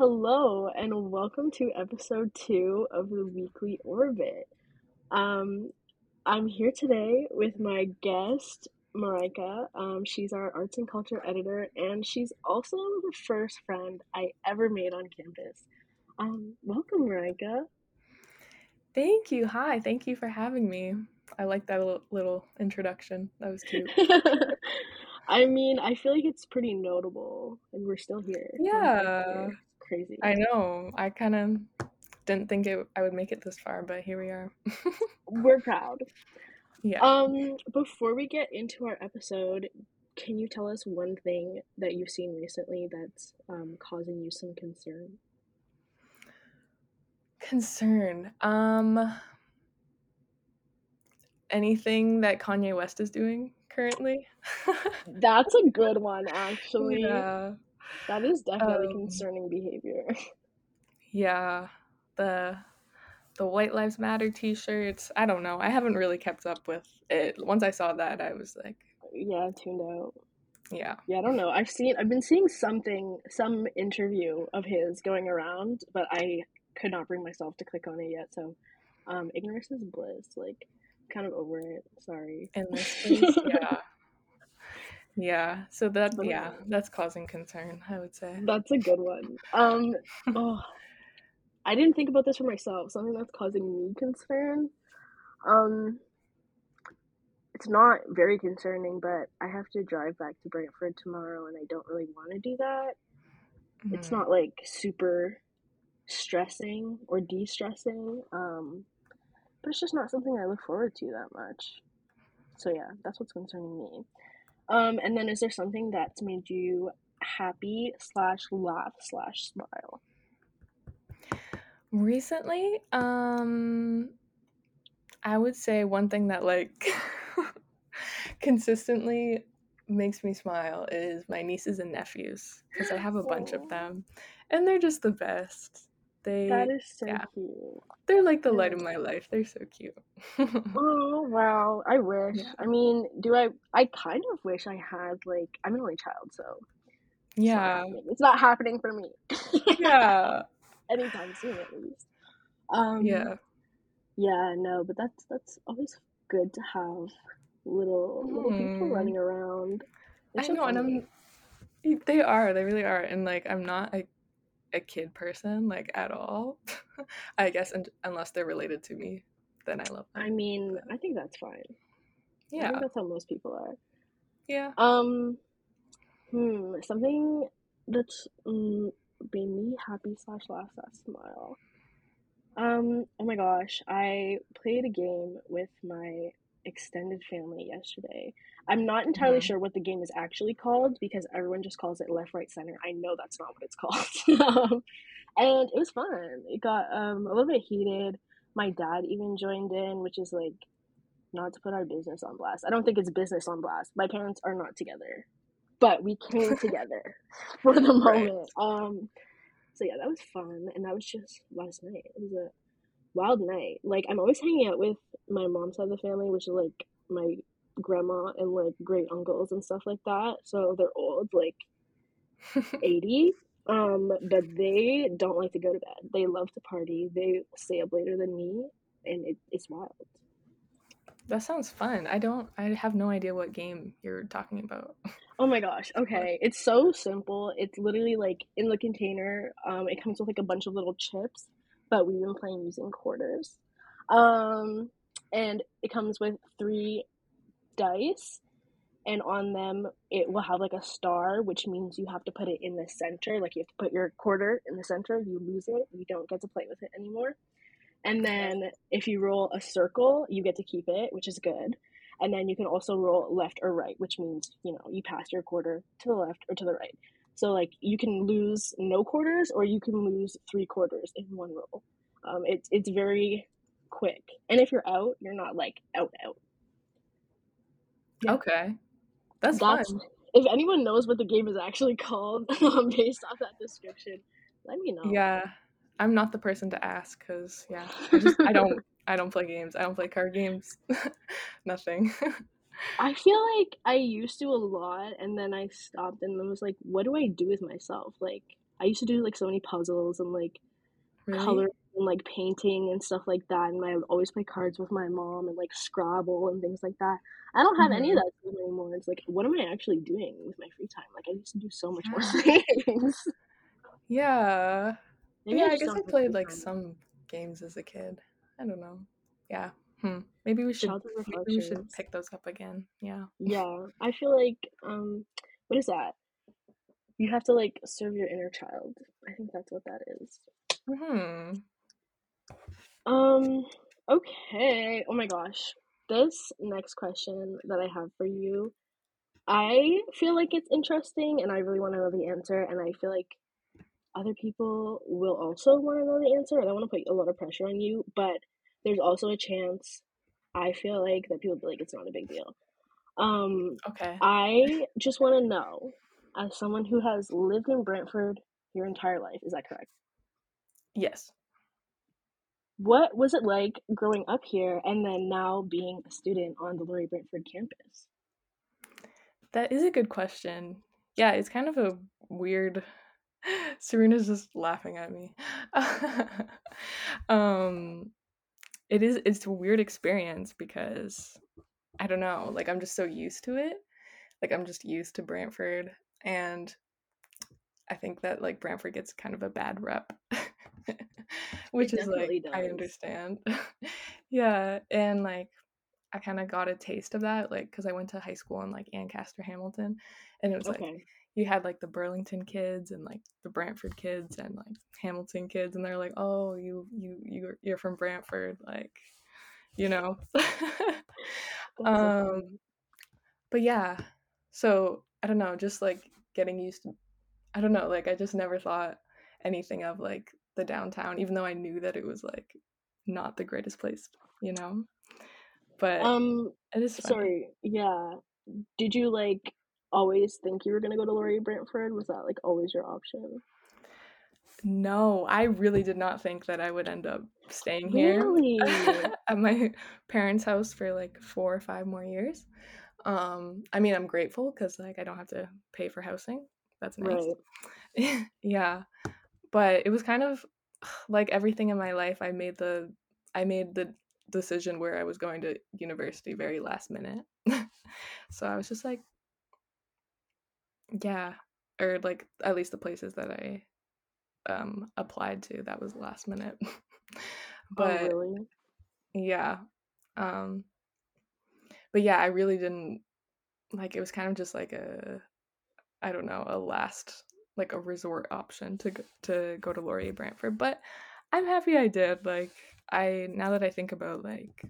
Hello and welcome to episode two of the Weekly Orbit. Um, I'm here today with my guest, Maryka. Um, she's our arts and culture editor, and she's also the first friend I ever made on campus. Um, welcome, Maryka. Thank you. Hi. Thank you for having me. I like that little, little introduction. That was cute. I mean, I feel like it's pretty notable, and we're still here. Yeah. Crazy. I know. I kind of didn't think it, I would make it this far, but here we are. We're proud. yeah. Um, before we get into our episode, can you tell us one thing that you've seen recently that's um, causing you some concern? Concern. Um anything that Kanye West is doing currently? That's a good one, actually. yeah. That is definitely Um, concerning behavior. Yeah. The the White Lives Matter t-shirts. I don't know. I haven't really kept up with it. Once I saw that, I was like, yeah, tuned out. yeah. Yeah, I don't know. I've seen, I've been seeing something, some interview of his going around, but I could not bring myself to click on it yet. So, um, ignorance is bliss. Like, kind of over it. Sorry. In this space, yeah. Yeah. So that But, yeah, that's causing concern, I would say. That's a good one. Um, oh, I didn't think about this for myself. Something that's causing me concern. Um, it's not very concerning, but I have to drive back to Brantford tomorrow, and I don't really want to do that. It's Mhm. not like super stressing or de-stressing. Um, but it's just not something I look forward to that much. So yeah, that's what's concerning me. Um, and then is there something that's made you happy slash laugh slash smile? Recently, um I would say one thing that like consistently makes me smile is my nieces and nephews because I have a bunch of them and they're just the best. They That is so yeah. cute. they're like the light of my life. They're so cute. Oh wow, I wish. Yeah. I mean, do I? I kind of wish I had like I'm an only child, so it's not yeah. It's not happening for me Yeah. anytime soon, at least. Um, Yeah. yeah, no, but that's that's always good to have little little people Mm. running around. They're I so know, and. I'm they are, they really are. And like I'm not a a kid person like at all. I guess un- unless they're related to me, then I love them. I mean, I think that's fine. I think Yeah. that's how most people are. Yeah. Um, hmm, something that's mm, made me happy slash laugh slash smile. Um, oh my gosh, I played a game with my extended family yesterday. I'm not entirely Mhm. sure what the game is actually called because everyone just calls it left, right, center. I know that's not what it's called. Um, and it was fun. It got um a little bit heated. My dad even joined in, which is like not to put our business on blast. I don't think it's business on blast. My parents are not together, but we came together for the Right. moment. Um, so yeah, that was fun, and that was just last night. It was a wild night. Like I'm always hanging out with my mom's side of the family, which is like my grandma and like great uncles and stuff like that. So they're old, like 80. Um, but they don't like to go to bed. They love to party. They stay up later than me, and it, it's wild. that sounds fun. I don't I have no idea what game you're talking about. Oh my gosh. Okay. It's so simple. It's literally like in the container, um, it comes with like a bunch of little chips, but we've been playing using quarters. Um, and it comes with three dice, and on them it will have like a star, which means you have to put it in the center. Like you have to put your quarter in the center. If you lose it, you don't get to play with it anymore. And then if you roll a circle, you get to keep it, which is good. And then you can also roll left or right, which means, you know, you pass your quarter to the left or to the right. So like you can lose no quarters or you can lose three quarters in one roll. Um, it's it's very quick. And if you're out, you're not like out out. Yeah. Okay. That's fun. If anyone knows what the game is actually called um, based off that description, let me know. Yeah. I'm not the person to ask cuz yeah, I just I don't I don't play games. I don't play card games. Nothing. I feel like I used to a lot and then I stopped and I was like, what do I do with myself? Like, I used to do like so many puzzles and like Really? color and like painting and stuff like that. And I would always play cards with my mom and like Scrabble and things like that. I don't have any of Mhm. that stuff anymore. It's like, what am I actually doing with my free time? Like, I used to do so much more things. Yeah. Maybe Yeah, I I guess I played like time. some games as a kid. I don't know. Yeah. Hmm. Maybe we should maybe we should pick those up again. Yeah. Yeah, I feel like um, what is that? You have to like serve your inner child. I think that's what that is. Hmm. Um, okay. Oh my gosh. This next question that I have for you, I feel like it's interesting and I really want to know the answer, and I feel like other people will also want to know the answer. I don't want to put a lot of pressure on you, but there's also a chance I feel like that people be like it's not a big deal. Um, Okay. I just want to know, as someone who has lived in Brantford your entire life, is that correct? Yes. What was it like growing up here and then now being a student on the Laurier Brantford campus? That is a good question. Yeah, it's kind of a weird Serena's just laughing at me. um it is it's a weird experience because I don't know, like I'm just so used to it. Like I'm just used to Brantford and I think that like Brantford gets kind of a bad rep. Which is like definitely I understand. yeah, and like I kind of got a taste of that like cuz I went to high school in like Ancaster, Hamilton, and it was like you had like the Burlington kids and like the Brantford kids and like Hamilton kids and they're like, "Oh, you you you you're from Brantford." Like, you know. Um but yeah. So, I don't know, just like getting used to I don't know, like I just never thought anything of like the downtown even though I knew that it was like not the greatest place, you know? But Um, it is sorry. Yeah. Did you like always think you were gonna go to Laurier Brantford? Was that like always your option? No, I really did not think that I would end up staying here Really? at my parents' house for like 4 or 5 more years. Um, I mean, I'm grateful because like I don't have to pay for housing. That's nice. Right. yeah, but it was kind of like everything in my life. I made the I made the decision where I was going to university very last minute. so I was just like, yeah, or like at least the places that I um applied to that was last minute. Oh, but really? yeah, um, but yeah, I really didn't like. It was kind of just like a I don't know a last like a resort option to go, to go to Laurier Brantford. But I'm happy I did. Like I now that I think about like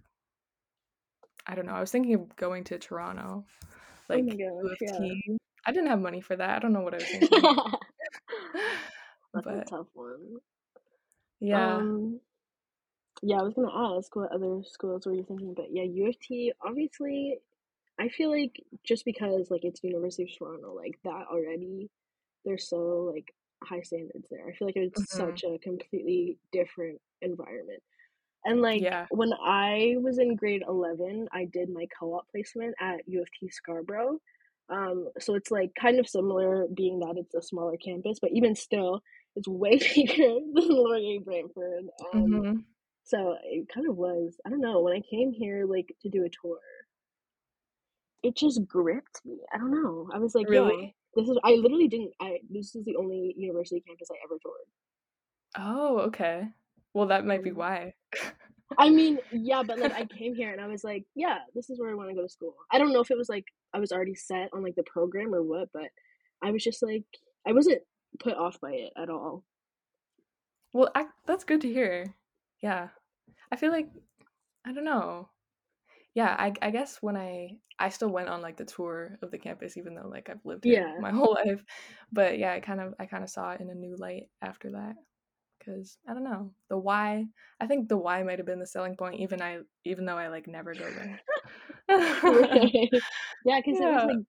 I don't know, I was thinking of going to Toronto, Oh like gosh, U of yeah. I didn't have money for that. I don't know what I was thinking. That's a tough one. yeah, Um, yeah, I was gonna ask what other schools were you thinking, but yeah, U of T, obviously, I feel like just because like it's University of Toronto, like that already, they're so like high standards there. I feel like it's hmm such a completely different environment. And like yeah, when I was in grade 11, I did my co-op placement at U of T Scarborough. Um, so it's like kind of similar, being that it's a smaller campus, but even still, it's way bigger than Laurier Brantford. Um, hmm so it kind of was, I don't know, when I came here like to do a tour, it just gripped me. I don't know. I was like, really. This is, I literally didn't, I, this is the only university campus I ever toured. Oh, okay. Well, that might be Um, why. I mean, yeah, but like I came here and I was like, yeah, this is where I want to go to school. I don't know if it was like I was already set on like the program or what, but I was just like I wasn't put off by it at all. Well, I, that's good to hear. Yeah. I feel like I don't know. Yeah, I I guess when I I still went on like the tour of the campus even though like I've lived here Yeah. my whole life. But yeah, I kind of I kind of saw it in a new light after that cuz I don't know. The why I think the why might have been the selling point even I even though I like never go there. Yeah, because it was like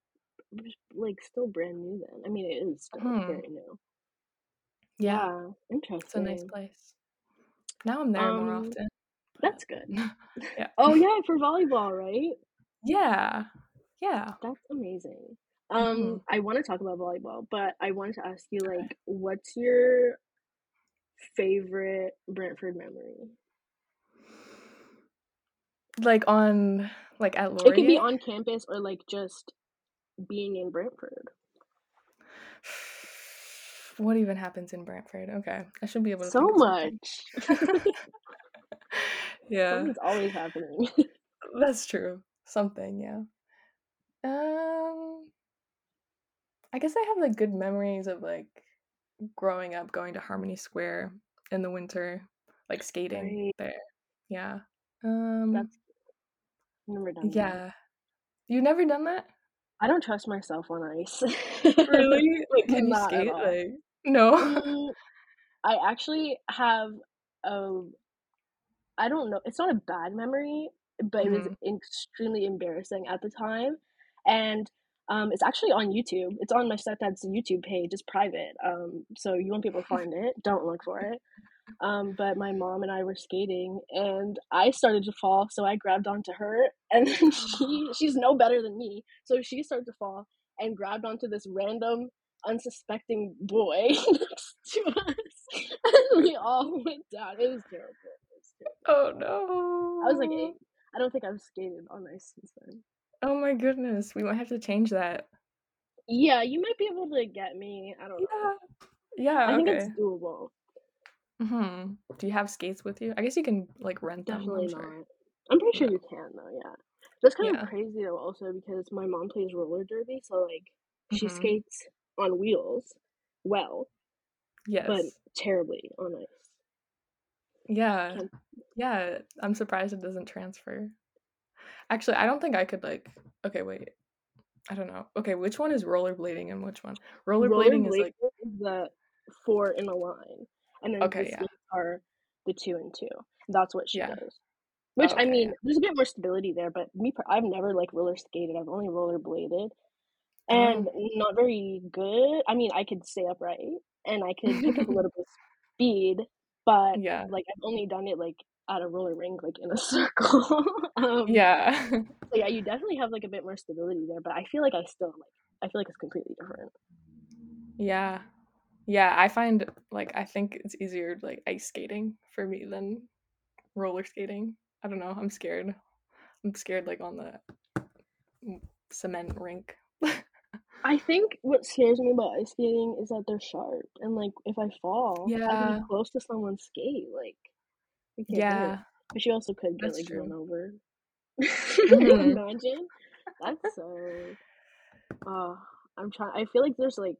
like still brand new then. I mean, it is still Hmm. very new. Yeah. Yeah, It's a nice place. Now I'm there more Um, often. That's good. yeah. Oh yeah, for volleyball, right? Yeah. Yeah. That's amazing. Um, Mhm. I want to talk about volleyball, but I wanted to ask you, like, what's your favorite Brantford memory? Like on like at It could be on campus or like just being in Brantford. What even happens in Brantford? Okay, I should be able to So think of something. much. Yeah, Something's always happening. that's true. Something, yeah. Um, I guess I have like good memories of like growing up going to Harmony Square in the winter, like skating Right. there. Yeah. Um, That's never done that. yeah. You never done that? I don't trust myself on ice. Really? Like, can you Not skate? Like, no? Mm, I actually have a I don't know, it's not a bad memory, but it was Mhm. extremely embarrassing at the time, and, um, it's actually on YouTube. It's on my stepdad's YouTube page, it's private, um, so you won't be able to find it, don't look for it. Um, but my mom and I were skating, and I started to fall, so I grabbed onto her, and then she she's no better than me, so she started to fall and grabbed onto this random unsuspecting boy next to us, and we all went down. It was terrible. It no. Oh I was like 8. I don't think I've skated on ice since then. Oh my goodness. We might have to change that. Yeah, you might be able to get me. I don't know. Yeah. I Yeah, think it's doable. Mhm. Do you have skates with you? I guess you can like rent them, I'm Definitely not. I'm pretty sure you can though, yeah. That's kind of crazy though also because my mom plays roller derby, so like she Mhm. skates on wheels well, Yes. but terribly on ice. Yeah. Can't Yeah, I'm surprised it doesn't transfer. Actually, I don't think I could like okay, wait. I don't know. Okay, which one is rollerblading and which one? Rollerblading is like is the 4 in a line, and then the Okay, yeah. are the 2 and 2. That's what she Yeah. does. Which, I Okay, mean, yeah. there's a bit more stability there, but me I've never, like, roller skated, I've only rollerbladed, and Oh. not very good. I mean, I could stay upright, and I could pick up a little bit of speed, but, Yeah. like, I've only done it, like, at a roller rink, like, in a circle. Um, Yeah. so yeah, you definitely have, like, a bit more stability there, but I feel like I still, like I feel like it's completely different. Yeah. Yeah, I find like I think it's easier like ice skating for me than roller skating. I don't know, I'm scared. I'm scared like on the mm, cement rink. I think what scares me about ice skating is that they're sharp, and, like, if I fall, yeah. I could be close to someone's skate, like. Yeah, But you also could get, that's like, run over. Mhm. Imagine? That's so oh, I'm trying I feel like there's, like,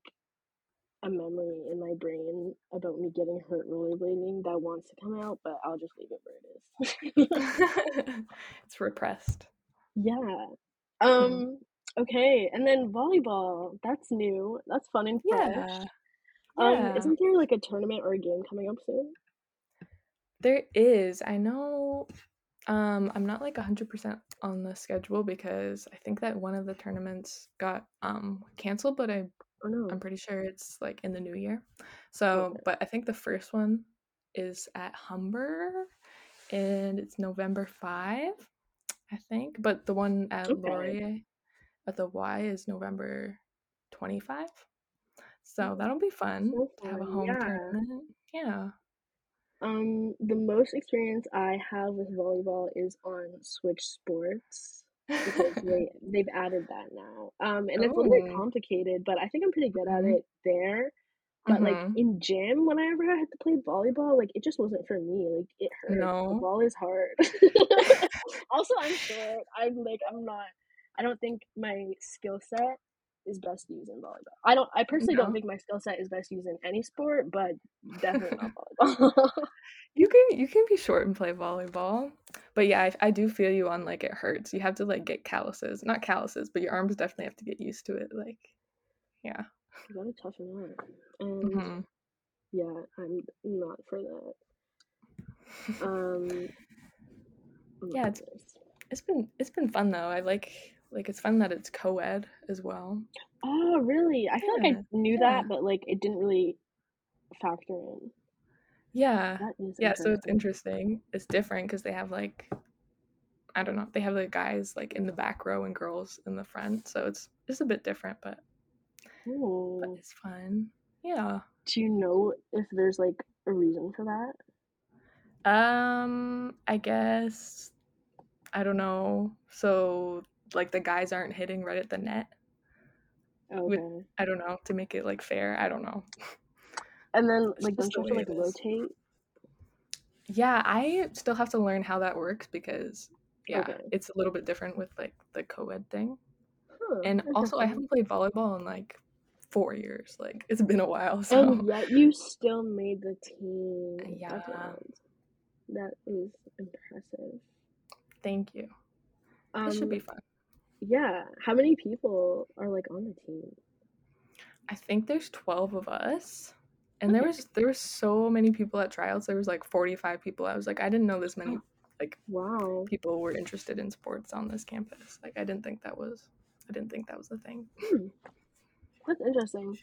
a memory in my brain about me getting hurt rollerblading that wants to come out, but I'll just leave it where it is. It's repressed. Yeah. Mhm. Um, okay, and then volleyball, that's new, that's fun and fresh. Yeah. Um, Yeah. isn't there, like, a tournament or a game coming up soon? There is. I know um I'm not like 100% on the schedule because I think that one of the tournaments got um canceled, but I Oh, I'm pretty sure it's like in the new year. So, Okay. but I think the first one is at Humber and it's November 5, I think. But the one at Okay. Laurier at the Y is November 25. So Oh, that'll be fun so to have a home yeah. tournament. Yeah. Um, the most experience I have with volleyball is on Switch Sports because they they've added that now. Um, and it's a little bit Oh. complicated, but I think I'm pretty good at Mhm. it there. But, like, Mhm. in gym, whenever I had to play volleyball, like, it just wasn't for me, like, it hurts. The No. ball is hard. Also, I'm short. I'm, like I'm not I don't think my skill set is best used in volleyball. I don't I personally don't think my skill set is best used in any sport, but definitely not volleyball. You can you can be short and play volleyball. But yeah, I I do feel you on like it hurts. You have to like get calluses. Not calluses, but your arms definitely have to get used to it. Like, yeah. You gotta toughen up. And Mhm. yeah, I'm not for that. Um Yeah, it's it's been it's been fun though. I like like it's fun that it's co-ed as well. Oh, really? I feel like I knew Yeah. that, but, like, it didn't really factor in. Yeah. Yeah, so it's interesting. interesting. It's different because they have like I don't know, they have the guys like in the back row and girls in the front. So it's it's a bit different, but but it's fun. Yeah. Do you know if there's like a reason for that? Um, I guess I don't know. So like the guys aren't hitting right at the net. With I don't know to make it like fair. I don't know. And then like don't you have to like rotate? Yeah, I still have to learn how that works because yeah, Okay. it's a little bit different with like the co-ed thing. Huh, And also I haven't played volleyball in like 4 years. Like it's been a while, And so yet you still made the team. yeah. That is impressive. Thank you. This should Um be fun. Yeah, how many people are like on the team? I think there's 12 of us. And there was there were so many people at trials. There was like 45 people. I was like I didn't know this many like Wow. people were interested in sports on this campus. Like I didn't think that was I didn't think that was a thing. Hmm. That's interesting.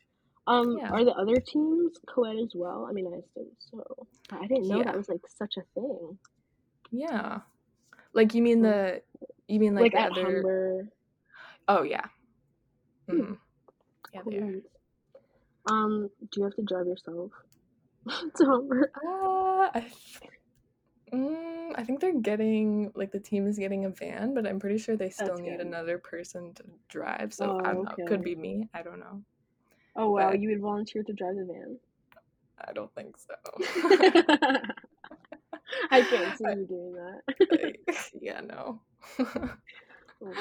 Um, Yeah. are the other teams co-ed as well? I mean, I assume so. But I didn't know Yeah. that was like such a thing. Yeah. Like you mean the you mean Like like, the at other Humber. Oh yeah. Hmm Yeah, they are. Um, do you have to drive yourself to Humber? Uh, I, mm, I think they're getting like the team is getting a van, but I'm pretty sure they still That's need good. another person to drive. So I Oh, don't know. Could be me. I don't know. Oh wow, But you would volunteer to drive the van. I don't think so. I can't see you doing that. Yeah, no. Oh.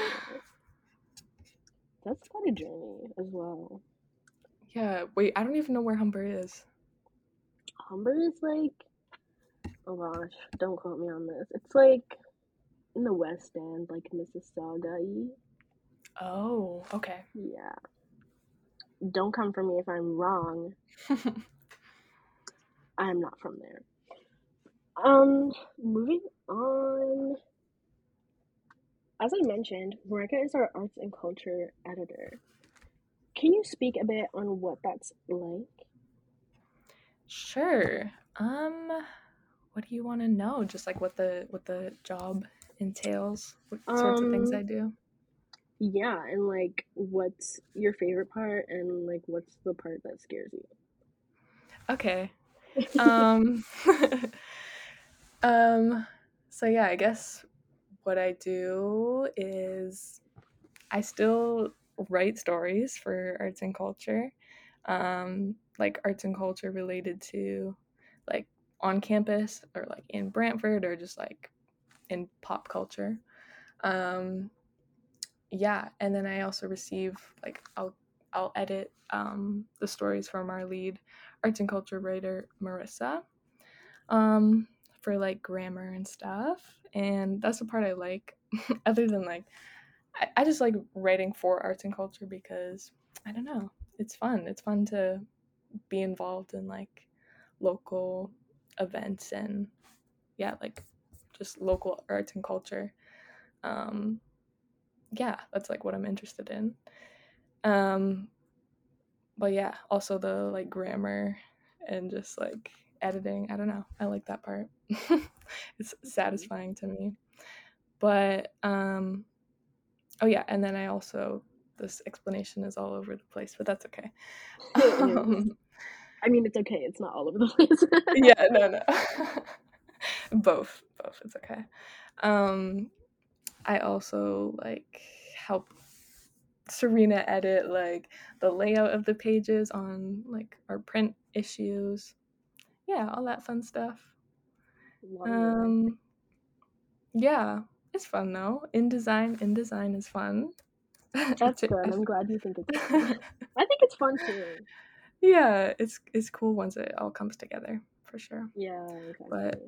That's quite a journey as well. yeah. Wait, I don't even know where Humber is. Humber is like, oh gosh, don't quote me on this. It's like in the West End, like Mississauga. Oh, okay. Yeah. Don't come for me if I'm wrong. I'm not from there. Um, moving on. As I mentioned, Maryka is our arts and culture editor. Can you speak a bit on what that's like? Sure. Um, what do you want to know? Just like what the what the job entails, what sorts of things Um, I do. yeah, and like what's your favorite part and like what's the part that scares you? Okay. Um, um, so yeah, I guess what I do is I still write stories for arts and culture, um, like arts and culture related to like on campus or like in Brantford or just like in pop culture. Um, yeah, and then I also receive like I'll I'll edit um, the stories from our lead arts and culture writer Marissa um, for like grammar and stuff, and that's the part I like. Other than like, I, I just like writing for arts and culture because I don't know, it's fun. It's fun to be involved in like local events and yeah, like just local arts and culture. Um, yeah, that's like what I'm interested in. Um, but yeah, also the like grammar and just like editing. I don't know. I like that part. it's satisfying to me. But um oh yeah, and then I also this explanation is all over the place, but that's okay. Um, I mean, it's okay. It's not all over the place. yeah, no, no. both, both. It's okay. Um, I also like help Serena edit like the layout of the pages on like our print issues. Yeah, all that fun stuff. Love it. Um, yeah, it's fun though. InDesign, InDesign is fun. That's good. I'm glad you think it's fun. I think it's fun too. yeah, it's it's cool once it all comes together for sure. Yeah, But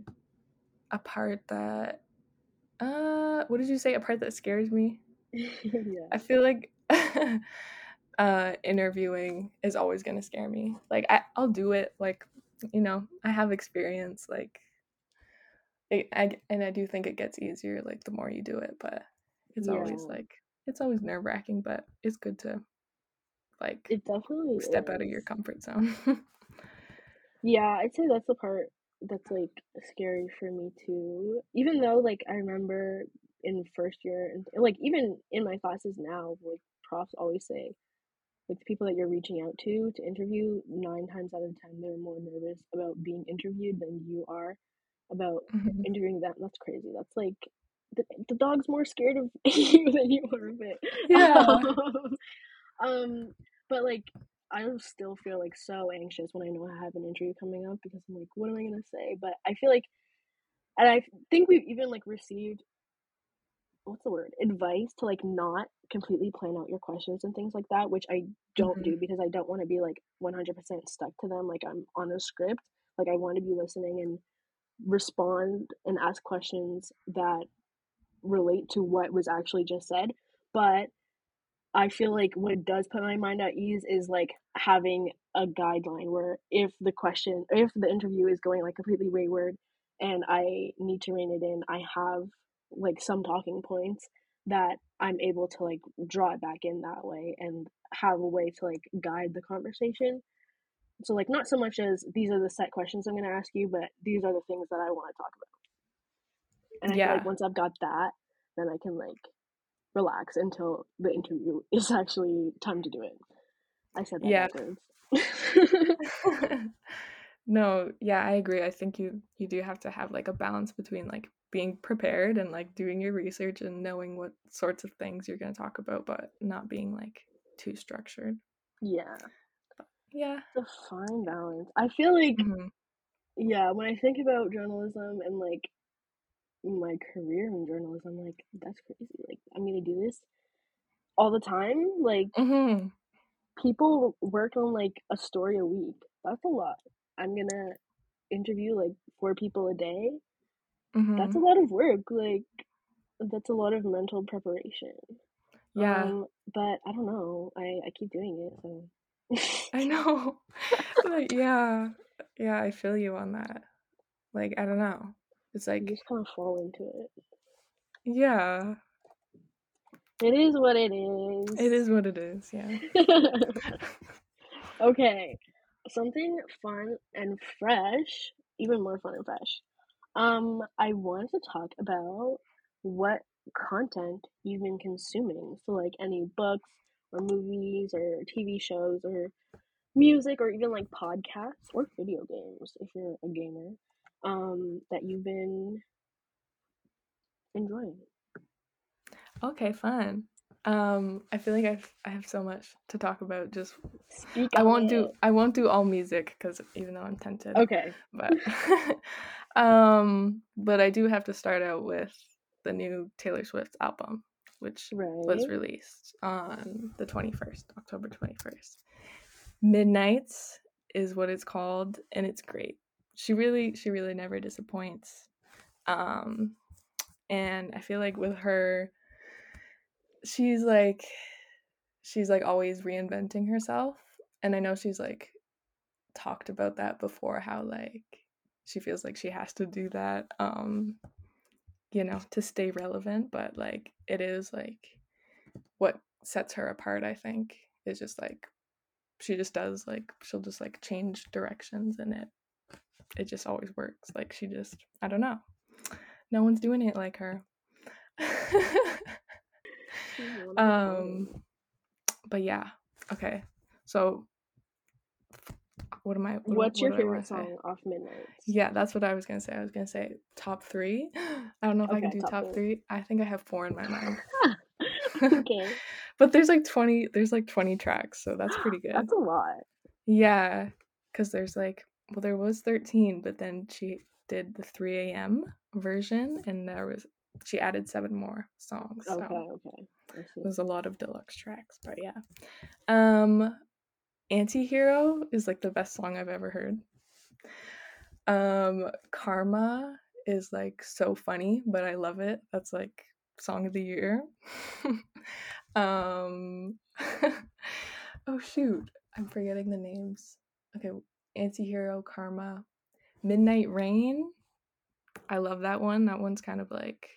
a part that uh what did you say? A part that scares me? yeah. I feel like uh interviewing is always gonna scare me. Like I, I'll do it like you know, I have experience like it, I, and I do think it gets easier like the more you do it, but it's always like it's always nerve wracking, but it's good to like It definitely step out of your comfort zone. Yeah, I'd say that's the part that's like scary for me too. Even though like I remember in first year and like even in my classes now, like profs always say, like the people that you're reaching out to to interview, nine times out of ten, they're more nervous about being interviewed than you are about Mhm. interviewing them. That's crazy. That's like the, the dog's more scared of you than you are of it. Yeah. Um, um, but like I still feel like so anxious when I know I have an interview coming up because I'm like, what am I gonna say? But I feel like, and I think we've even like received what's the word advice to like not completely plan out your questions and things like that, which I don't do Mhm. because I don't want to be like 100% stuck to them. Like I'm on a script. Like I want to be listening and respond and ask questions that relate to what was actually just said. But I feel like what does put my mind at ease is like having a guideline where if the question, if the interview is going like completely wayward and I need to rein it in, I have like some talking points that I'm able to like draw it back in that way and have a way to like guide the conversation. So like not so much as these are the set questions I'm going to ask you, but these are the things that I want to talk about. And I feel like Yeah. once I've got that, then I can like relax until the interview is actually time to do it. I said that Yeah. no, yeah, I agree. I think you you do have to have like a balance between like being prepared and like doing your research and knowing what sorts of things you're going to talk about but not being like too structured. yeah, Yeah. it's a fine balance. I feel like Mhm. yeah, when I think about journalism and like my career in journalism, like that's crazy. Like I'm gonna do this all the time. Like Mhm. people work on like a story a week. That's a lot. I'm gonna interview like four people a day. That's a Mhm. lot of work. Like that's a lot of mental preparation. Yeah. Um, but I don't know. I I keep doing it, so I know. like yeah. Yeah, I feel you on that. Like I don't know. It's like. you just kind of fall into it. yeah, It is what it is. it is what it is. Yeah. okay, something fun and fresh, even more fun and fresh. Um, I wanted to talk about what content you've been consuming. So, like any books or movies or TV shows or music or even like podcasts or video games if you're a gamer um, that you've been enjoying. Okay, fun. Um, I feel like I've I have so much to talk about. Just Speak I won't do. I won't do all music because even though I'm tempted, Okay. but um, but I do have to start out with the new Taylor Swift album, which was released on the 21st, October 21st. Midnights is what it's called, and it's great. She really, she really never disappoints. Um, and I feel like with her, she's like, she's like always reinventing herself. And I know she's like talked about that before, how like she feels like she has to do that, um, you know, to stay relevant. But like, it is like what sets her apart, I think, is just like she just does like she'll just like change directions and it it just always works. Like she just i don't know. No one's doing it like her. She's one of a um but yeah okay. So what am i what, What's what your favorite song off Midnight? yeah that's what i was gonna say i was gonna say top three i don't know if i can do top top three. three i think i have four in my mind okay. but there's like 20 there's like 20 tracks so that's pretty good That's a lot. Yeah, because there's like, well, there was 13, but then she did the 3 a.m. version, and there was she added seven more songs. So Okay, okay. There's a lot of deluxe tracks, but yeah. Um, Antihero is like the best song I've ever heard. Um, Karma is like so funny, but I love it. That's like song of the year. um, oh shoot, I'm forgetting the names. Okay, Antihero, Karma, Midnight Rain. I love that one. That one's kind of like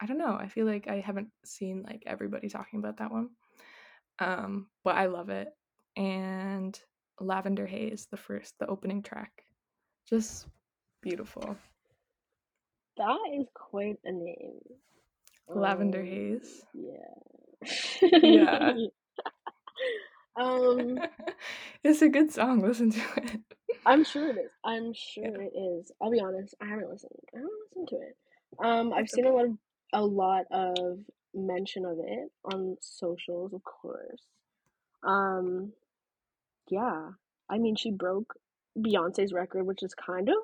I don't know. I feel like I haven't seen like everybody talking about that one. Um, but I love it. And Lavender Haze, the first, the opening track. Just beautiful. That is quite a name. Lavender Um, Haze. Yeah. Yeah. um, it's a good song. Listen to it. I'm sure it is. I'm sure Yeah. it is. I'll be honest. I haven't listened. I haven't listened to it. Um, I've seen a lot of a lot of mention of it on socials, of course. Um, yeah. I mean, she broke Beyonce's record, which is kind of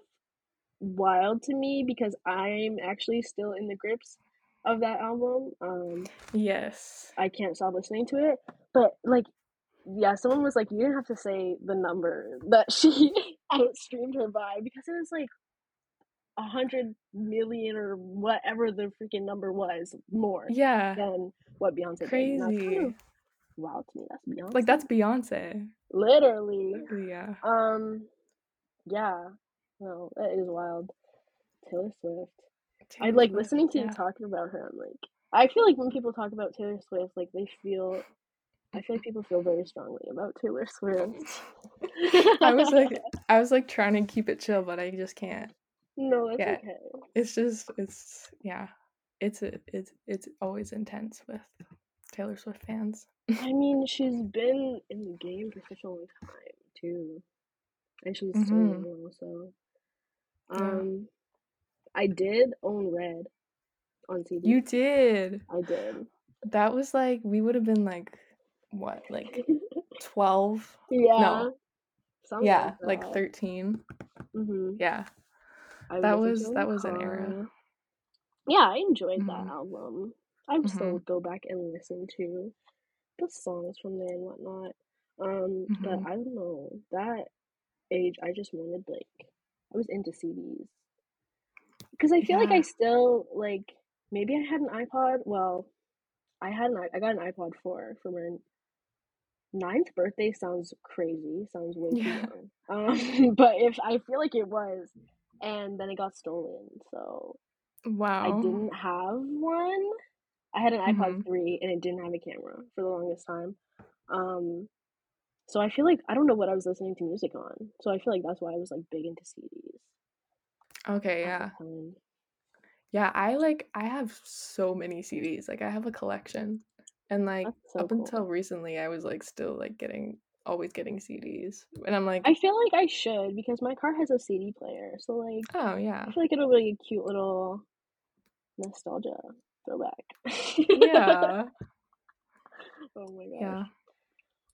wild to me because I'm actually still in the grips of that album. Um, Yes. I can't stop listening to it. But like, yeah, someone was like, you didn't have to say the number that she outstreamed her by because it was like a hundred million or whatever the freaking number was more Yeah. than what Beyonce did. And that's kind Crazy. of wild to me. That's Beyonce. Like that's Beyonce. literally. Yeah. Um, yeah. No, that is wild. Taylor Swift. I like Swift, listening to you yeah. talking about her. I'm like, I feel like when people talk about Taylor Swift, like they feel. I feel like people feel very strongly about Taylor Swift. I was like I was like trying to keep it chill, but I just can't. no, yeah. okay. It's just it's yeah. It's a, it's it's always intense with Taylor Swift fans. I mean, she's been in the game for such a long time too, and she's so Mhm. young. Yeah. um, I did own Red on CD. You did. I did. That was like we would have been like what, like 12? yeah. No. something Yeah, like like 13. Mm-hmm. Yeah. I That was- in that was an era. Yeah, I enjoyed that Mhm. album. I would still go back and listen to the songs from there and whatnot. Um, but Mhm. I don't know that age. I just wanted like I was into CDs because I feel like I still like maybe I had an iPod. Well, I had an i- got an iPod four for my ninth birthday. Sounds crazy. Sounds way too Yeah. young. Um, but if I feel like it was, and then it got stolen, so wow, I didn't have one. I had an iPod Mhm. 3 and it didn't have a camera for the longest time. Um, so I feel like I don't know what I was listening to music on. So I feel like that's why I was like big into CDs Okay, yeah. Yeah, I like I have so many CDs. Like I have a collection. And like so up cool. until recently I was like still like getting always getting CDs. And I'm like, I feel like I should because my car has a CD player. So like oh yeah. I feel like it'll be a cute little nostalgia throwback. Yeah. oh my gosh. Yeah.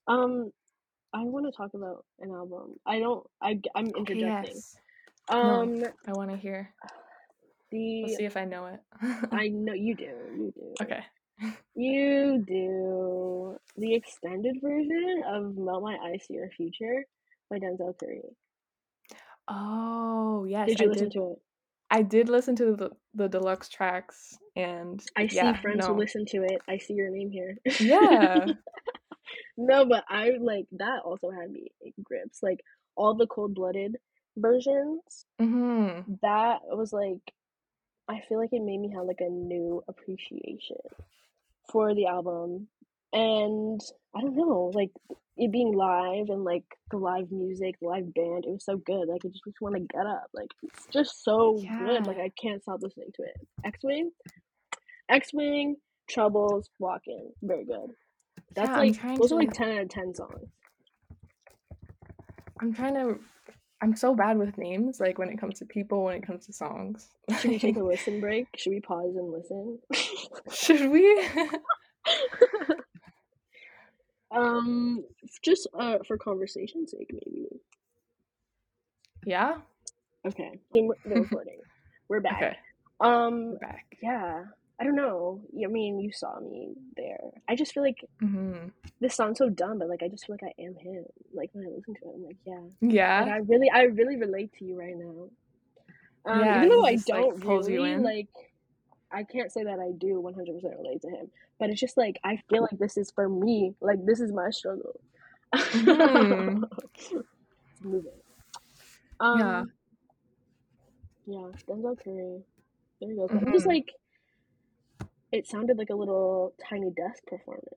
Um, I want to talk about an album. I don't. I I'm Okay, interjecting. yes. Um, I want to hear. the Let's see if I know it. I know you do. You do. okay. You do the extended version of "Melt My Eyez See Your Future" by Denzel Curry. Oh, yes. Did you I listen did to it? I did listen to the the deluxe tracks and I see yeah, friends no. who listen to it. I see your name here. Yeah. no, but I like that. Also had me in grips. Like all the cold blooded versions. Mhm. That was like. I feel like it made me have like a new appreciation for the album, and I don't know, like it being live and like the live music, the live band. It was so good. Like I just want to get up. Like it's just so good. Like I can't stop listening to it. X Wing, X Wing, Troubles, Walking, very good. That's Yeah, like those to are like ten out of ten songs. I'm trying to I'm so bad with names like when it comes to people, when it comes to songs. Should we take a listen break? Should we pause and listen? Should we? um, just uh for conversation's sake, maybe. yeah. Okay, the recording. We're back. Okay. Um, We're back. yeah. I don't know. I mean, you saw me there. I just feel like Mhm. this sounds so dumb, but like I just feel like I am him. Like when I listen to it, I'm like, yeah. Like Yeah. I really, I really relate to you right now. Um, Yeah, even though I don't you really like, I can't say that I do 100% relate to him, but it's just like I feel like this is for me. Like this is my struggle. Let's move it. Um, Yeah. yeah, Denzel Curry. There you go. It was Mhm. like, it sounded like a little tiny desk performance.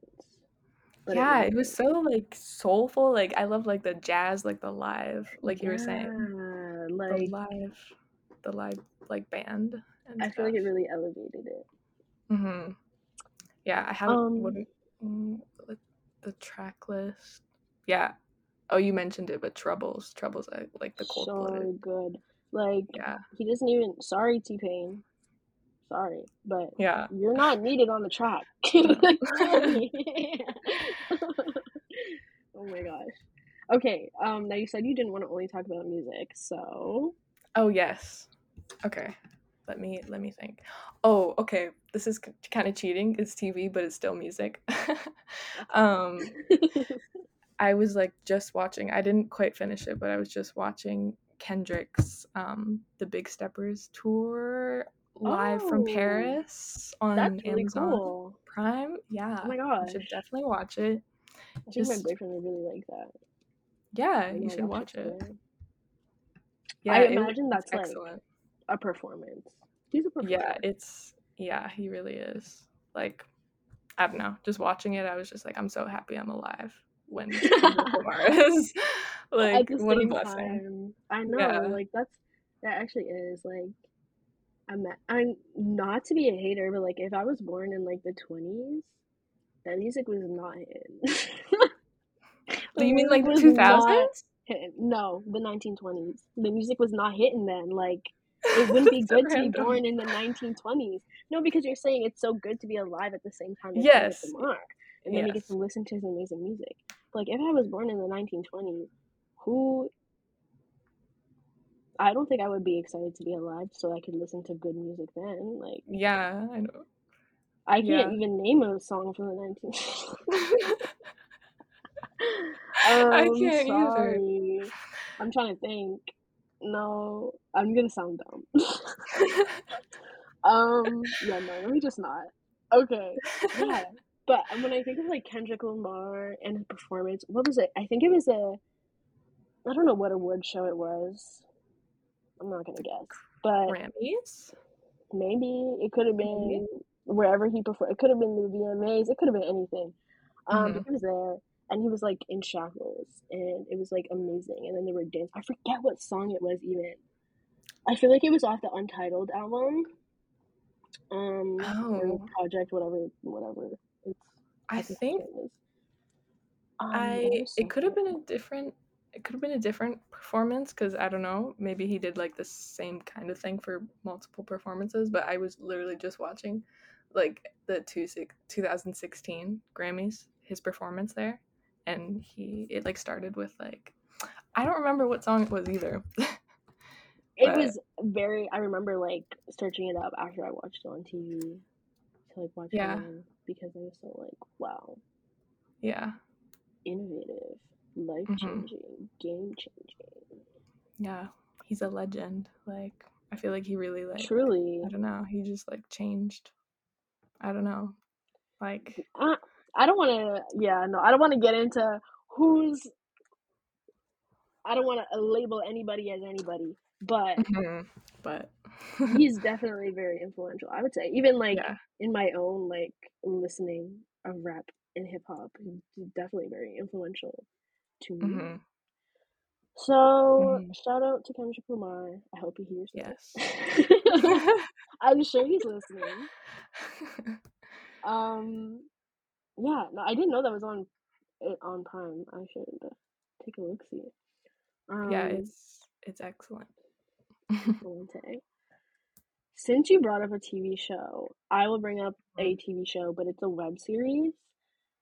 But Yeah, it it was so like soulful. Like I love like the jazz, like the live, like you were saying, Yeah, the live, the live like band and I feel like it really elevated it. Mhm. Yeah, I. What Um, Mm, like the track list. Yeah. Oh, you mentioned it, but Troubles. Troubles, I like the cold so blooded. good. Like Yeah. he doesn't even. Sorry, T Pain. Sorry, but Yeah. you're not needed on the track. Oh my gosh. Okay. Um. Now you said you didn't want to only talk about music, so Oh yes. Okay. Let me let me think. Oh, okay. This is kind of cheating. It's TV, but it's still music. um, I was like just watching. I didn't quite finish it, but I was just watching Kendrick's um The Big Steppers tour live from Oh, Paris on really Amazon cool. Prime. Yeah. Oh my You should definitely watch it. I think my boyfriend would really like that. yeah, you should watch it. today. Yeah, I imagine it's that's like excellent. A performance. He's a performer. Yeah, it's yeah, he really is. Like I don't know, just watching it, I was just like, I'm so happy I'm alive when is like what a blessing. time, I know, Yeah. like that's that actually is like I'm I'm not to be a hater, but like if I was born in like the twenties, that music was not hitting. Do you mean like the two thousands? No, the nineteen twenties. The music was not hitting then. Like it wouldn't be good to be born in the 1920s. No, because you're saying it's so good to be alive at the same time as Yes. Kendrick Lamar, and then you get to listen to his amazing music. Like if I was born in the 1920s, who I don't think I would be excited to be alive so I could listen to good music then. Like Yeah, I know. I can't Yeah. even name a song from the 1920s. I Um, can't either. sorry. I'm trying to think. No, I'm gonna sound dumb. Um, yeah, no, let me just not. Okay, yeah. But when I think of like Kendrick Lamar and his performance, what was it? I think it was a, I don't know what award show it was. I'm not gonna guess, but Grammys? maybe it could have been wherever he performed. It could have been the VMAs. It could have been anything. Um, Mhm. he was there, and he was like in shackles, and it was like amazing. And then there were dance. I forget what song it was even. I feel like it was off the Untitled album. Um, Oh, project, whatever, whatever. It's I think it. Um, I it could have been a different it could have been a different performance because I don't know maybe he did like the same kind of thing for multiple performances but I was literally just watching like the two 2016 Grammys his performance there and he it like started with like I don't remember what song it was either. It was very. I remember like searching it up after I watched it on TV to like watch it yeah. again because I was so like, wow, yeah. Innovative, mm-hmm. life changing, game changing. yeah. He's a legend. Like I feel like he really like Truly, I don't know. He just like changed. I don't know. Like I, I don't want to. Yeah, no, I don't want to get into who's. I don't want to label anybody as anybody, but Mhm. But he's definitely very influential. I would say, even like yeah, in my own like listening of rap and hip hop, he's definitely very influential to me. hmm So hmm shout out to Kendrick Lamar. I hope he hears yes. this. I'm sure he's listening. Um, yeah, no, I didn't know that was on it on Prime. I should uh, take a look see. yeah, Um, it's it's excellent. Since you brought up a TV show, I will bring up a TV show, but it's a web series.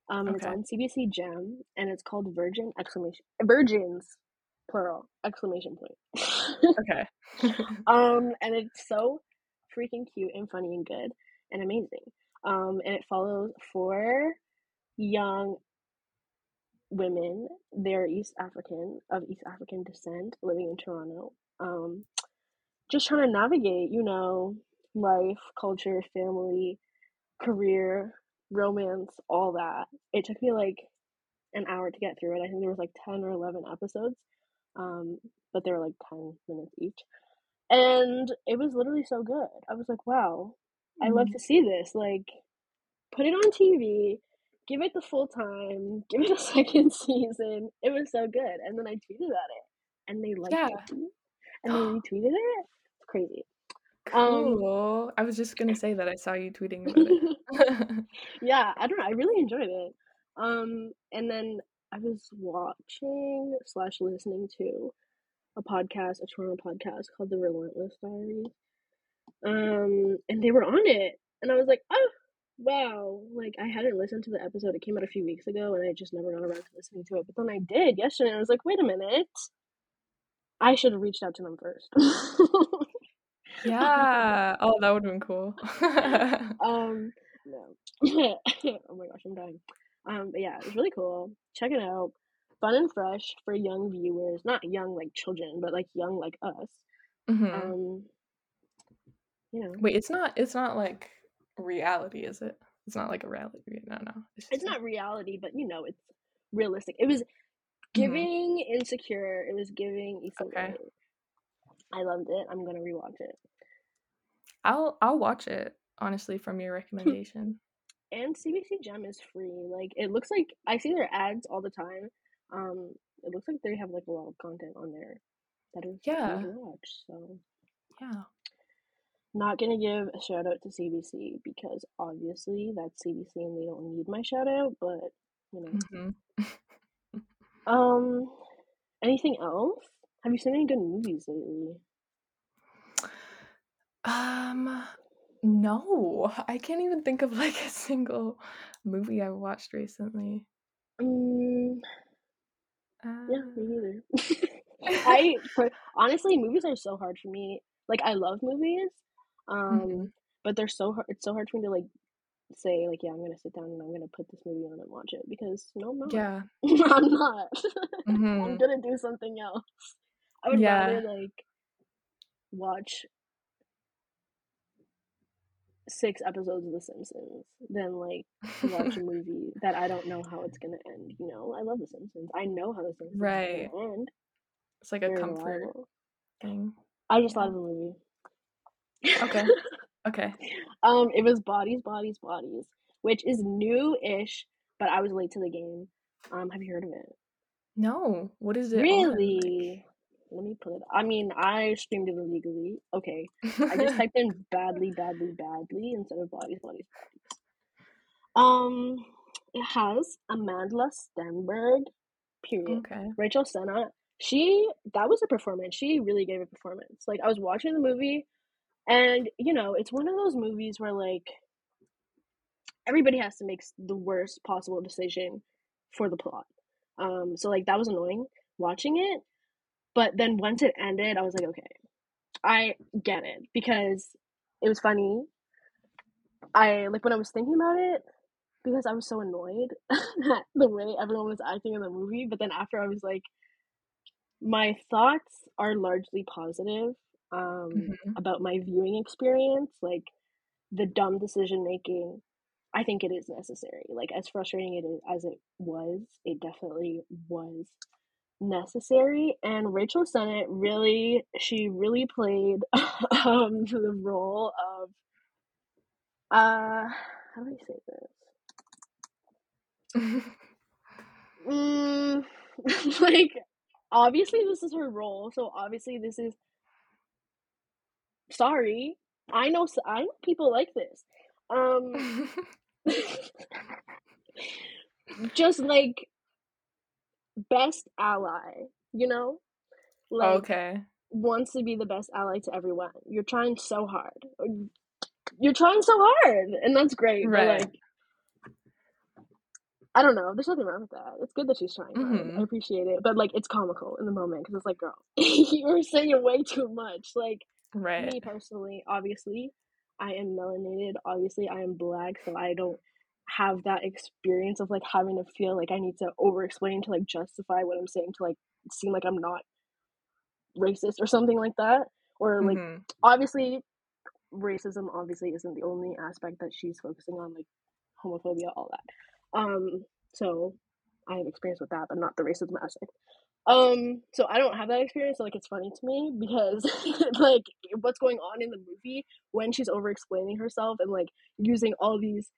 Um, and it's on CBC Gem, and it's called Virgin exclamation Virgins plural exclamation point. Okay. um, and it's so freaking cute and funny and good and amazing. Um, and it follows four young women. They're East African of East African descent, living in Toronto. Um, just trying to navigate, you know, life, culture, family, career, romance, all that. It took me like an hour to get through it. I think there was like 10 or 11 episodes. Um, but they were like 10 minutes each. And it was literally so good. I was like, wow, I love Mhm. to see this. Like, put it on TV, give it the full time, give it a second season. It was so good. And then I tweeted at it, and they liked Yeah. it, and they retweeted it. It's crazy. Um, I was just gonna say that I saw you tweeting about it. yeah, I don't know. I really enjoyed it. Um, and then I was watching slash listening to a podcast, a Toronto podcast called The Relentless Diaries. Um, and they were on it, and I was like, oh, wow! Like I hadn't listened to the episode. It came out a few weeks ago, and I just never got around to listening to it. But then I did yesterday. And I was like, wait a minute. I should have reached out to them first. yeah. Oh, that would have been cool. um, no. oh my gosh, I'm dying. Um, but yeah, it's really cool. Check it out. Fun and fresh for young viewers. Not young like children, but like young like us. Mhm. Um, you know, Wait, it's not. It's not like reality, is it? It's not like a reality. No, no. it's just not reality, but you know, it's realistic. It was Mhm. giving insecure. It was giving Issa Okay. I loved it. I'm gonna rewatch it. I'll I'll watch it honestly from your recommendation. And CBC Gem is free. Like it looks like I see their ads all the time. Um, it looks like they have like a lot of content on there that is Yeah. watch. So yeah. Not gonna give a shout out to CBC because obviously that's CBC and they don't need my shout out. But you know, hmm um, anything else? Have you seen any good movies lately? Um, no, I can't even think of like a single movie I watched recently. Uh, yeah, me neither. I honestly, movies are so hard for me. Like I love movies, um, mhm. but they're so hard. It's so hard for me to like say like, yeah, I'm gonna sit down and I'm gonna put this movie on and watch it because no, I'm not. Yeah. I'm not. I'm hmm gonna do something else. I would Yeah. rather like watch six episodes of The Simpsons than like watch a movie that I don't know how it's gonna end. You know, I love The Simpsons. I know how The Simpsons Right. end. It's like a Very comfort reliable. thing. I just Yeah. thought of a movie. Okay. Okay. um, it was Bodies, Bodies, Bodies, which is new-ish, but I was late to the game. Um, have you heard of it? No. What is it? Really? Let me put it. I mean, I streamed it illegally. Okay, I just typed in badly, badly, badly instead of bodies, bodies, bodies. Um, it has Amandla Stenberg. Period. okay. Rachel Sennott. She that was a performance. She really gave a performance. Like I was watching the movie, and you know, it's one of those movies where like everybody has to make the worst possible decision for the plot. Um, so like that was annoying watching it, but then once it ended, I was like, okay, I get it because it was funny. I like when I was thinking about it because I was so annoyed at the way everyone was acting in the movie, but then after I was like, my thoughts are largely positive um, hmm about my viewing experience. Like the dumb decision making, I think it is necessary. Like as frustrating it is as it was, it definitely was necessary. And Rachel Sennott really, she really played um, the role of, uh, how do I say this? Mm, like obviously this is her role, so obviously this is sorry. I know i know people like this. Um just like best ally, you know? Like okay. wants to be the best ally to everyone. You're trying so hard. You're trying so hard, and that's great. But Right. like I don't know. There's nothing wrong with that. It's good that she's trying hard. I appreciate it. But like it's comical in the moment because it's like, girl, you're saying way too much. Like Right. me personally, obviously, I am melanated. Obviously, I am black, so I don't have that experience of like having to feel like I need to over explain to like justify what I'm saying to like seem like I'm not racist or something like that. Or like hmm obviously racism obviously isn't the only aspect that she's focusing on, like homophobia, all that. Um, so I have experience with that, but not the racism aspect. Um, so I don't have that experience, so like it's funny to me because like what's going on in the movie when she's over explaining herself and like using all these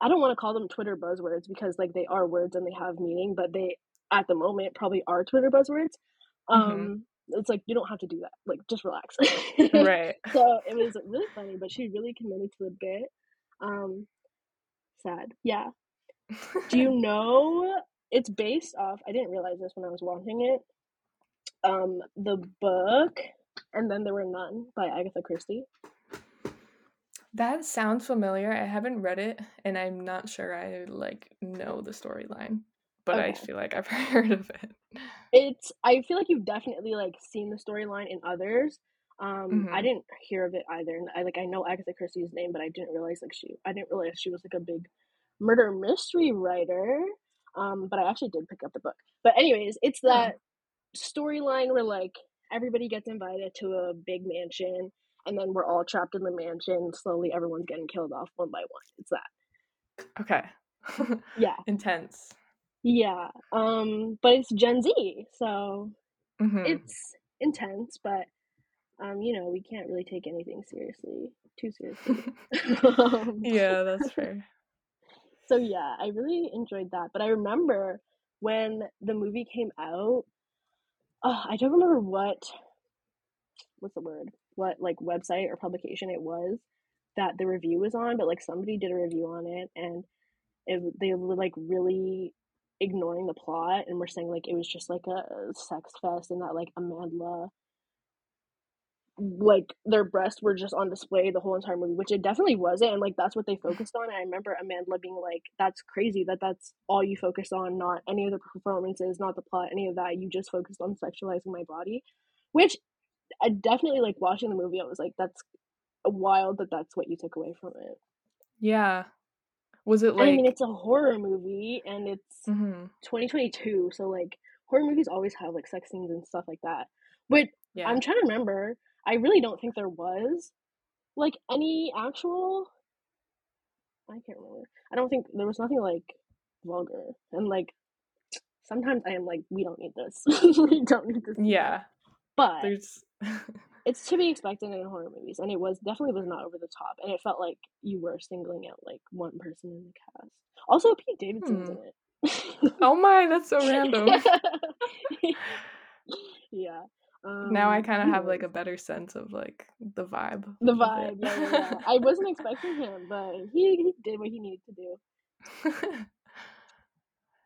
I don't want to call them Twitter buzzwords because like they are words and they have meaning, but they at the moment probably are Twitter buzzwords. hmm Um it's like you don't have to do that. Like just relax. right. so it was really funny, but she really committed to the bit. Um, sad. Yeah. Do you know it's based off? I didn't realize this when I was watching it. Um, the book, and then there were none by Agatha Christie. That sounds familiar. I haven't read it, and I'm not sure I like know the storyline, but I feel like I've heard of it. It's I feel like you've definitely like seen the storyline in others. Um, I Mhm. didn't hear of it either. And I like I know Agatha Christie's name, but I didn't realize like she I didn't realize she was like a big murder mystery writer. Um, but I actually did pick up the book. But anyways, it's Oh. that storyline where like everybody gets invited to a big mansion and then we're all trapped in the mansion. Slowly everyone's getting killed off one by one. It's that. Okay. Yeah. Intense. Yeah. Um, but it's Gen Z, so hmm it's intense, but um, you know, we can't really take anything seriously, too seriously. um, yeah, that's fair. So yeah, I really enjoyed that. But I remember when the movie came out, uh, I don't remember what what's the word, what like website or publication it was that the review was on, but like somebody did a review on it, and it they were like really ignoring the plot and were saying like it was just like a sex fest and that like Amandla like their breasts were just on display the whole entire movie, which it definitely wasn't, and like that's what they focused on. And I remember Amandla being like, "That's crazy that that's all you focused on, not any of the performances, not the plot, any of that. You just focused on sexualizing my body," which I definitely like watching the movie. I was like, "That's wild that that's what you took away from it." Yeah. Was it like? I mean, it's a horror movie, and it's mhm, 2022, so like horror movies always have like sex scenes and stuff like that. But yeah. I'm trying to remember. I really don't think there was like any actual. I can't remember. I don't think there was nothing like vulgar and like. Sometimes I am like, we don't need this. we don't need this. Yeah. But There's it's to be expected in horror movies, and it was definitely was not over the top, and it felt like you were singling out like one person in the cast. Also, Pete Davidson's hmm. in it. Oh my, that's so random. yeah. Now I Um, kind of have like a better sense of like the vibe. The vibe, yeah, yeah, yeah. I wasn't expecting him, but he, he did what he needed to do.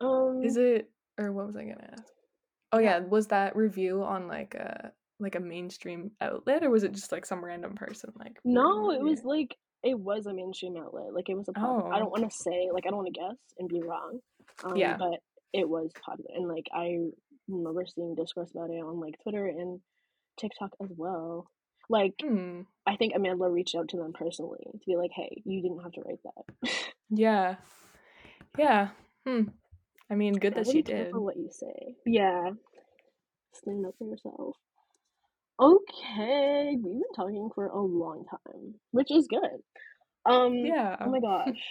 Um, Is it or what was I gonna ask? Oh yeah, was that review on like a like a mainstream outlet or was it just like some random person like no, it was like it was a mainstream outlet. Like it was a pop. I Oh. don't want to say like I don't want to guess and be wrong. Um, Yeah. but it was popular, and like I remember seeing discourse about it on like Twitter and TikTok as well. Like Hmm. I think Amandla reached out to them personally to be like, "Hey, you didn't have to write that." Yeah. Yeah. Hmm. I mean, good that she did. what you say. Yeah, stand up for yourself. Okay, we've been talking for a long time, which is good. Um, Yeah. oh my gosh.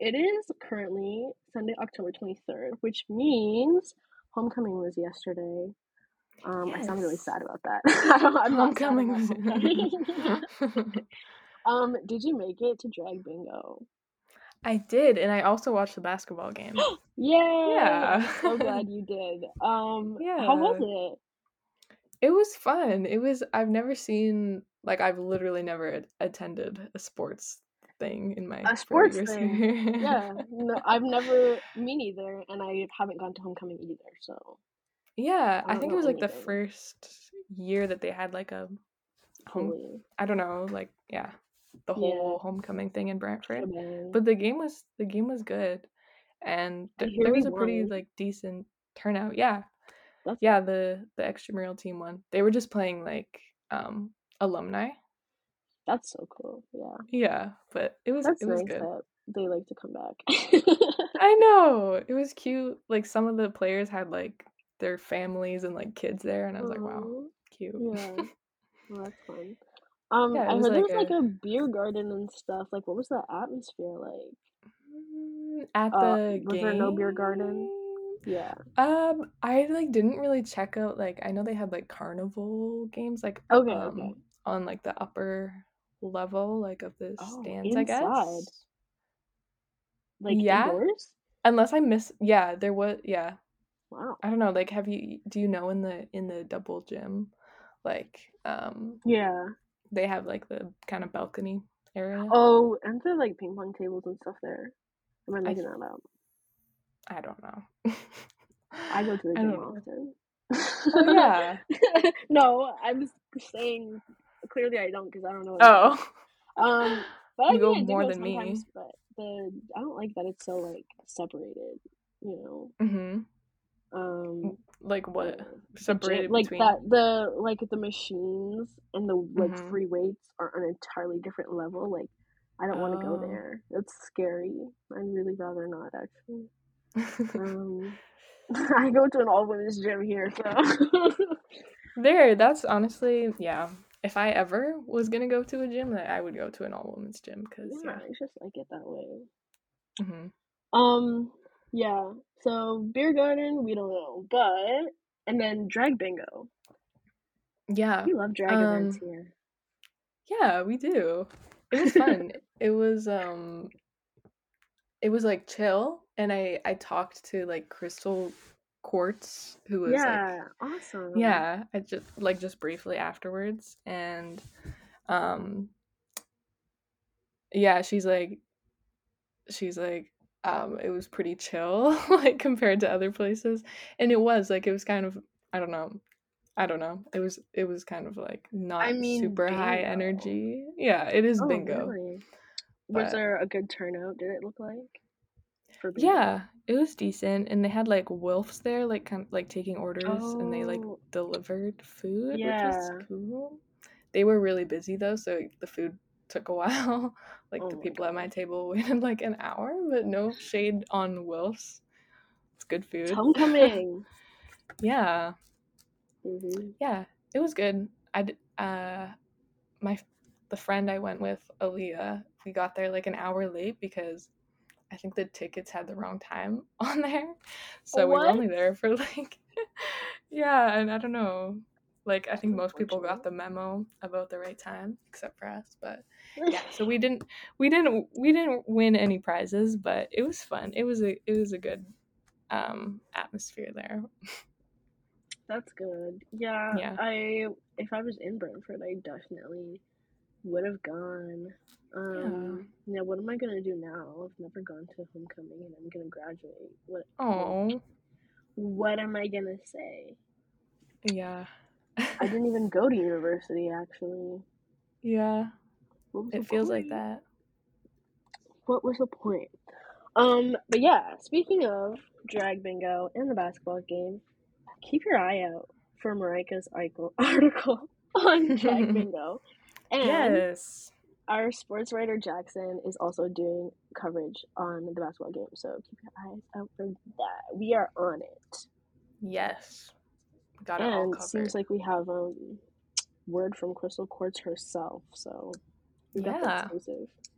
It is currently Sunday, October 23rd, which means homecoming was yesterday. Um, I sound really sad about that. I don't, I'm not sad Homecoming was um, did you make it to drag bingo? I did, and I also watched the basketball game. Yay! Yeah. I'm so glad you did. Um, yeah, how was it? It was fun. It was I've never seen like I've literally never attended a sports thing in my A sports thing. Yeah, no, I've never, me neither, and I haven't gone to homecoming either, so Yeah, I I think it was like the first year that they had like a home fully. I don't know, like yeah, the Yeah. whole homecoming thing in Brantford. But the game was the game was good. And th- there was a pretty like decent turnout. Yeah. That's Yeah, the the extramural team won. They were just playing like um alumni. That's so cool. Yeah, Yeah, but it was that's it was nice good. that they like to come back. I know. It was cute. Like some of the players had like their families and like kids there and I was like, wow, cute. yeah, well, that's fun. Um, Yeah, I heard there like was like a a beer garden and stuff. Like, what was the atmosphere like? Mm, at Uh, the was there no beer garden? Yeah. Um, I like didn't really check out like I know they had like carnival games like Okay. um Okay. on like the upper level like of the Oh, stands, I guess. like Yeah, indoors. unless I miss yeah, there was yeah. Wow. I don't know, like have you do you know in the in the double gym like um Yeah. they have like the kind of balcony area? Oh, and there like ping pong tables and stuff there. Am I making th- that up? I don't know. I go to the gym often. Oh yeah. no, I'm saying. Clearly, I don't because I don't know. Oh. Um, but I You go mean, more go than me. But the I don't like that it's so like separated. You know. Um. Like what? gym- Separated like between that the like the machines and the like Mhm. free weights are on an entirely different level like i don't want to go Oh. there it's scary i'd really rather not actually um i go to an all women's gym here so there, that's honestly, yeah. If I ever was gonna go to a gym, I I would go to an all women's gym because yeah yeah. i just like it that way hmm um yeah so beer garden we don't know but and then drag bingo Yeah. we love drag events Um, here Yeah, we do. It was fun. it was um it was like chill and I I talked to like Crystal Quartz who was like yeah awesome yeah, I just like just briefly afterwards and um yeah, she's like she's like um it was pretty chill like compared to other places and it was like it was kind of I don't know. I don't know. It was it was kind of like not i mean super high energy. Yeah, it is Oh, bingo. really? Was there a good turnout? Did it look like for bingo? yeah, it was decent and they had like wolves there like kind of, like taking orders and they like Oh, delivered food, which was yeah. cool. They were really busy though, so the food took a while. like Oh the people at my table waited like an hour, but no shade on wolves. It's good It's food. homecoming. yeah. hmm Yeah, it was good. I uh my the friend I went with, Aaliyah, we got there like an hour late because I think the tickets had the wrong time on there. So we were only there for like yeah, and I don't know. Like I think most people got the memo about the right time except for us, but yeah, so we didn't we didn't we didn't win any prizes, but it was fun. It was a it was a good um atmosphere there. That's good. Yeah, Yeah. I if I was in Brantford, I definitely would have gone. Um, now what am I gonna do now? I've never gone to homecoming and I'm gonna graduate. What Oh, what am I gonna say? yeah. I didn't even go to university actually. yeah. What was the It feels like that. What was the point? Um, but yeah, speaking of drag bingo and the basketball game, keep your eye out for Maryka's article on drag bingo. And yes. our sports writer Jackson is also doing coverage on the basketball game, so keep your eyes out for that. We are on it. Yes. Got it And seems like we have um word from Crystal Quartz herself, so we got the Yeah.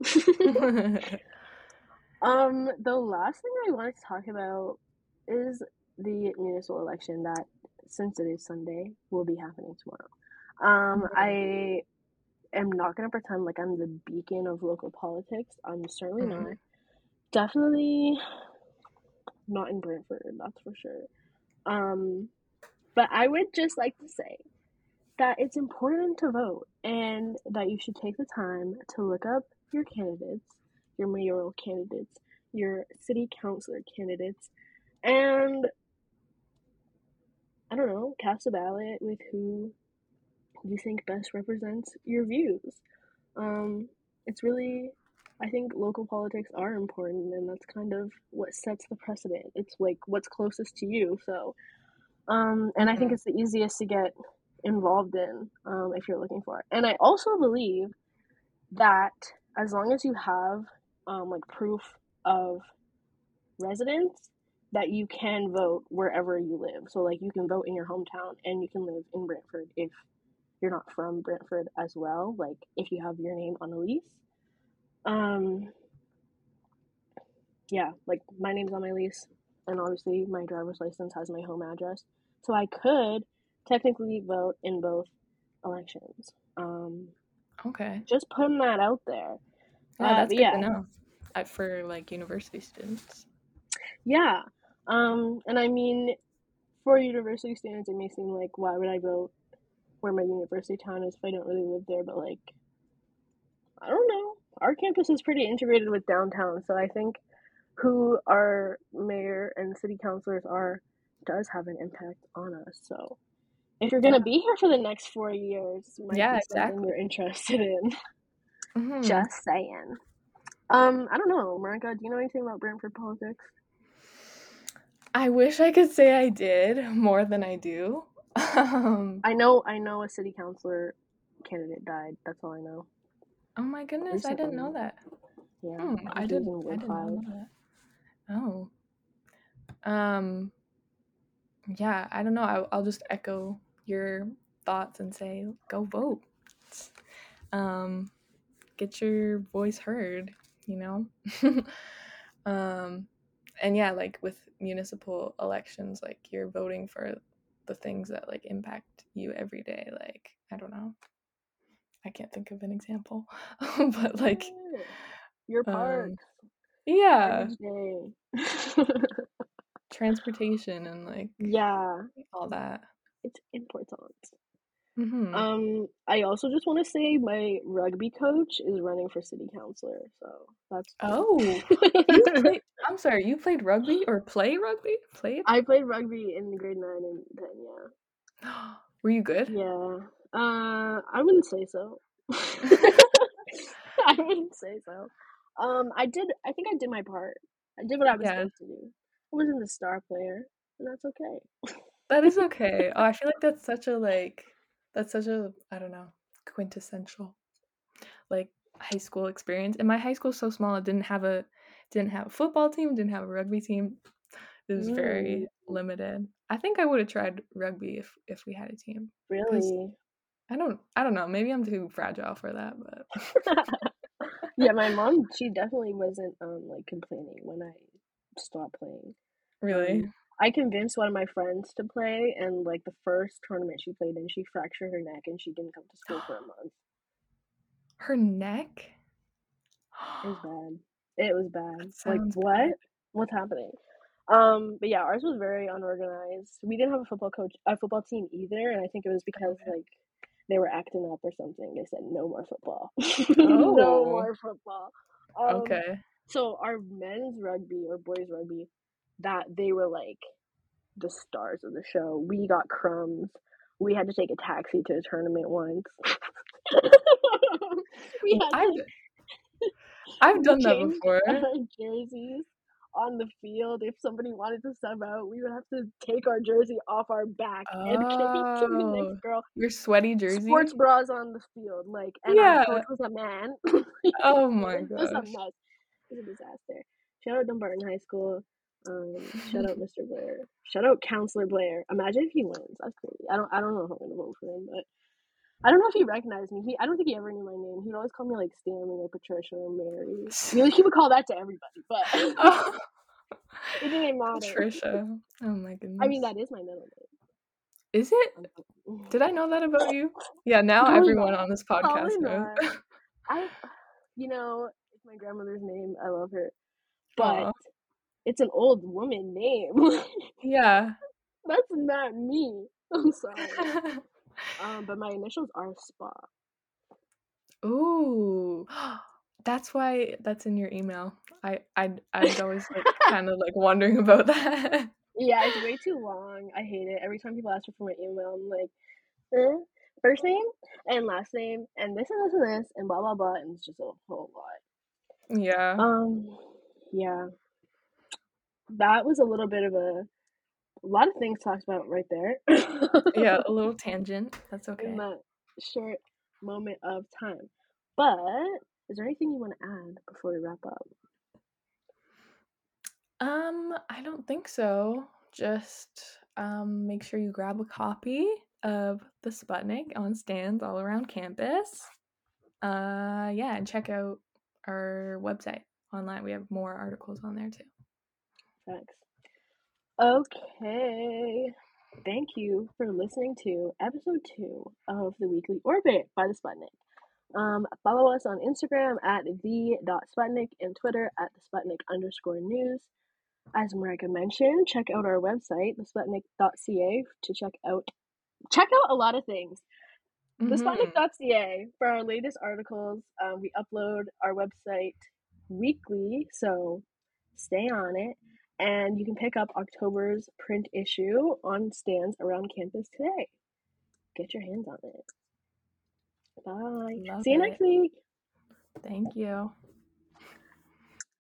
exclusive. Um, the last thing I wanted to talk about is the municipal election that, since it is Sunday, will be happening tomorrow. Um. I am not gonna pretend like I'm the beacon of local politics. I'm certainly Mhm. not. Definitely not in Brantford, that's for sure. Um, but I would just like to say that it's important to vote and that you should take the time to look up your candidates, your mayoral candidates, your city councilor candidates, and I don't know, cast a ballot with who you think best represents your views. Um, it's really, I think local politics are important, and that's kind of what sets the precedent. It's like what's closest to you. So, um, and I think it's the easiest to get involved in um, if you're looking for it. And I also believe that as long as you have um, like proof of residence, that you can vote wherever you live. So like you can vote in your hometown and you can live in Brantford if you're not from Brantford as well. Like if you have your name on a lease. Um, yeah, like my name's on my lease, and obviously my driver's license has my home address, so I could technically vote in both elections. Um, Okay. just putting that out there. Yeah, Uh, that's good yeah, to know. Uh, for like university students. yeah. Um, and I mean, for university students, it may seem like why would I vote where my university town is if I don't really live there? But like, I don't know. Our campus is pretty integrated with downtown, so I think who our mayor and city councilors are does have an impact on us. So if you're gonna be here for the next four years, might Yeah, be something exactly. you're interested in. Mhm. Just saying. Um, I don't know, Maryka, do you know anything about Brantford politics? I wish I could say I did more than I do. Um, I know I know a city councilor candidate died. That's all I know. oh my goodness, I didn't know that. Yeah. Hmm, I did. was in I Ward did not know that. Oh. Um. Yeah, I don't know. I, I'll just echo your thoughts and say, go vote. Um, get your voice heard. You know. um, and yeah, like with municipal elections, like you're voting for the things that like impact you every day. Like I don't know. I can't think of an example, but like. Your um, parks. yeah, transportation and like yeah, all that. it's important. Hmm Um, I also just want to say my rugby coach is running for city councilor, so that's. Oh, played. I'm sorry, you played rugby or play rugby? Played? I played rugby in grade nine and ten. Yeah, Were you good? yeah. Uh, I wouldn't say so. I wouldn't say so. Um, I did. I think I did my part. I did what I was Yeah, supposed to do. I wasn't the star player, and that's okay. that is okay. Oh, I feel like that's such a like that's such a I don't know quintessential like high school experience. And my high school's so small, it didn't have a didn't have a football team, didn't have a rugby team. It was Mm, very limited. I think I would have tried rugby if if we had a team really? I don't I don't know. Maybe I'm too fragile for that, but yeah, my mom. She definitely wasn't um like complaining when I stopped playing. really. Um, I convinced one of my friends to play, and like the first tournament she played in, she fractured her neck and she didn't come to school for a month. Her neck? It was bad. It was bad. Like what? bad. What's happening? Um, but yeah, ours was very unorganized. We didn't have a football coach, a football team either, and I think it was because Okay. like they were acting up or something. They said no more football, no Oh, more football. Um, okay. so our men's rugby or boys rugby, that they were like the stars of the show. We got crumbs. We had to take a taxi to a tournament once. we had I've to I've done that before. our jerseys on the field. If somebody wanted to sub out, we would have to take our jersey off our back and give it to the Oh, next girl. your sweaty jersey. Sports bras on the field, like, and our Yeah. coach was a man. Oh my it was a mess. It was a disaster. Shout out Dunbarton High School. Um, shout out Mr. Blair. Shout out Counselor Blair. Imagine if he wins. That's crazy. I don't. I don't know if I'm gonna vote for him, but I don't know if he recognized me. He. I don't think he ever knew my name. He'd always call me like Stanley or Patricia or Mary. He, he would call that to everybody, but Oh, it didn't matter. Trisha. Oh my goodness. I mean, that is my middle name. Is it? Did I know that about you? Yeah, now Probably everyone not. on this Probably podcast knows. not. I, you know, it's my grandmother's name. I love her, but Aw. It's an old woman name. Yeah. That's not me. I'm sorry. Um, but my initials are Spa. Ooh. That's why that's in your email. I I I was always like kind of like wondering about that. Yeah, it's way too long. I hate it. Every time people ask me for my email, I'm like, eh, first name and last name and this and this and this and blah blah blah, and it's just a whole lot. Yeah. Um, yeah, that was a little bit of a, a lot of things talked about right there. Yeah, a little tangent. That's okay. in that short moment of time. But is there anything you want to add before we wrap up? Um, I don't think so. Just um make sure you grab a copy of the Sputnik on stands all around campus. Uh yeah, and check out our website online. We have more articles on there too. Thanks. Okay. Thank you for listening to episode two of the Weekly Orbit by the Sputnik. Um, follow us on Instagram at the.sputnik and Twitter at the Sputnik underscore news. as Maryka mentioned, check out our website, thesputnik.ca, to check out check out a lot of things. Mhm. Thesputnik.ca for our latest articles. Um, we upload our website weekly, so stay on it. And you can pick up October's print issue on stands around campus today. Get your hands on it. Bye. Love See you it. next week. Thank you.